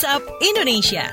WhatsApp Indonesia.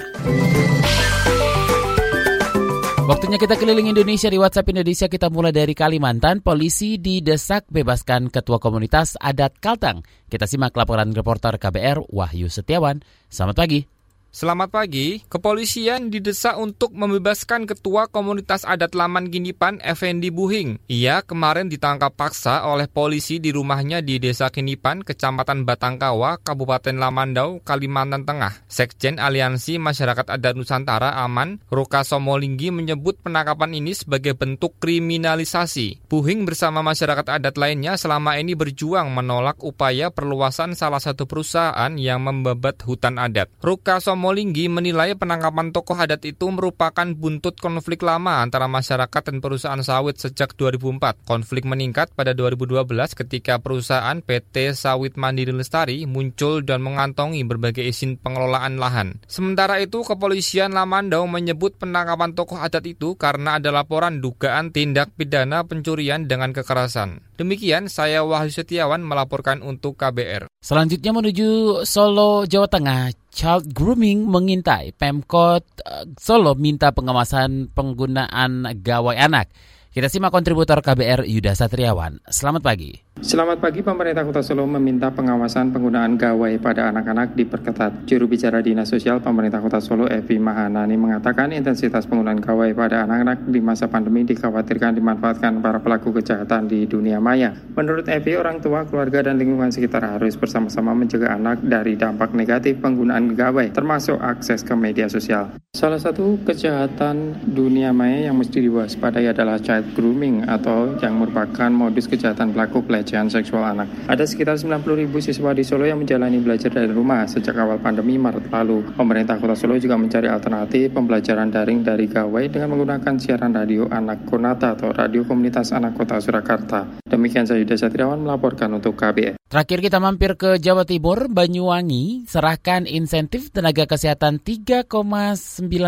Waktunya kita keliling Indonesia di WhatsApp Indonesia. Kita mulai dari Kalimantan. Polisi didesak bebaskan Ketua Komunitas Adat Kaltang. Kita simak laporan reporter KBR Wahyu Setiawan. Selamat pagi. Selamat pagi, kepolisian didesak untuk membebaskan Ketua Komunitas Adat Laman Ginipan, Effendi Buhing. Ia kemarin ditangkap paksa oleh polisi di rumahnya di Desa Ginipan, Kecamatan Batangkawa, Kabupaten Lamandau, Kalimantan Tengah. Sekjen Aliansi Masyarakat Adat Nusantara Aman, Ruka Somolinggi menyebut penangkapan ini sebagai bentuk kriminalisasi. Buhing bersama masyarakat adat lainnya selama ini berjuang menolak upaya perluasan salah satu perusahaan yang membabat hutan adat. Ruka Somolinggi Molinggi menilai penangkapan tokoh adat itu merupakan buntut konflik lama antara masyarakat dan perusahaan sawit sejak 2004. Konflik meningkat pada 2012 ketika perusahaan PT Sawit Mandiri Lestari muncul dan mengantongi berbagai izin pengelolaan lahan. Sementara itu, kepolisian Lamandau menyebut penangkapan tokoh adat itu karena ada laporan dugaan tindak pidana pencurian dengan kekerasan. Demikian, saya Wahyu Setiawan melaporkan untuk KBR. Selanjutnya menuju Solo, Jawa Tengah. Child grooming mengintai. Pemkot eh, Solo minta pengawasan penggunaan gawai anak. Kita simak kontributor KBR Yuda Satriawan. Selamat pagi. Selamat pagi, pemerintah Kota Solo meminta pengawasan penggunaan gawai pada anak-anak diperketat. Juru bicara Dinas Sosial Pemerintah Kota Solo, Evi Mahanani, mengatakan intensitas penggunaan gawai pada anak-anak di masa pandemi dikhawatirkan dimanfaatkan para pelaku kejahatan di dunia maya. Menurut Evi, orang tua, keluarga, dan lingkungan sekitar harus bersama-sama mencegah anak dari dampak negatif penggunaan gawai, termasuk akses ke media sosial. Salah satu kejahatan dunia maya yang mesti diwaspadai adalah child grooming atau yang merupakan modus kejahatan pelaku pelecehan pelecehan seksual anak. Ada sekitar 90 ribu siswa di Solo yang menjalani belajar dari rumah sejak awal pandemi Maret lalu. Pemerintah Kota Solo juga mencari alternatif pembelajaran daring dari gawai dengan menggunakan siaran radio anak Konata atau radio komunitas anak kota Surakarta. Demikian saya Yuda Satriawan melaporkan untuk KBR. Terakhir kita mampir ke Jawa Timur, Banyuwangi serahkan insentif tenaga kesehatan 3,9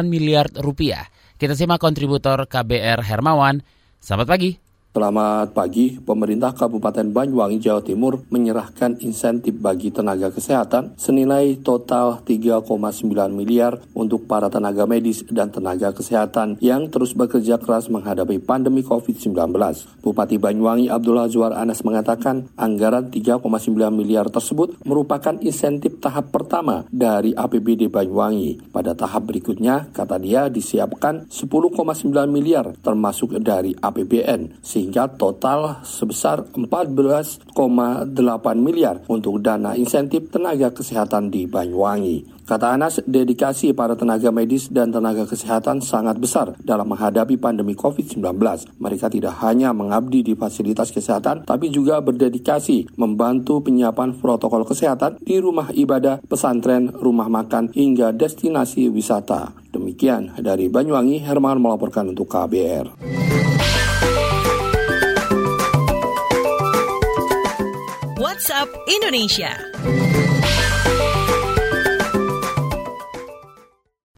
miliar rupiah. Kita simak kontributor KBR Hermawan. Selamat pagi. Selamat pagi, pemerintah Kabupaten Banyuwangi, Jawa Timur menyerahkan insentif bagi tenaga kesehatan senilai total 3,9 miliar untuk para tenaga medis dan tenaga kesehatan yang terus bekerja keras menghadapi pandemi COVID-19. Bupati Banyuwangi Abdullah Zuar Anas mengatakan anggaran 3,9 miliar tersebut merupakan insentif tahap pertama dari APBD Banyuwangi. Pada tahap berikutnya, kata dia disiapkan 10,9 miliar termasuk dari APBN sehingga total sebesar 14,8 miliar untuk dana insentif tenaga kesehatan di Banyuwangi. Kata Anas, dedikasi para tenaga medis dan tenaga kesehatan sangat besar dalam menghadapi pandemi COVID-19. Mereka tidak hanya mengabdi di fasilitas kesehatan, tapi juga berdedikasi membantu penyiapan protokol kesehatan di rumah ibadah, pesantren, rumah makan, hingga destinasi wisata. Demikian dari Banyuwangi, Herman melaporkan untuk KBR. WhatsApp Indonesia.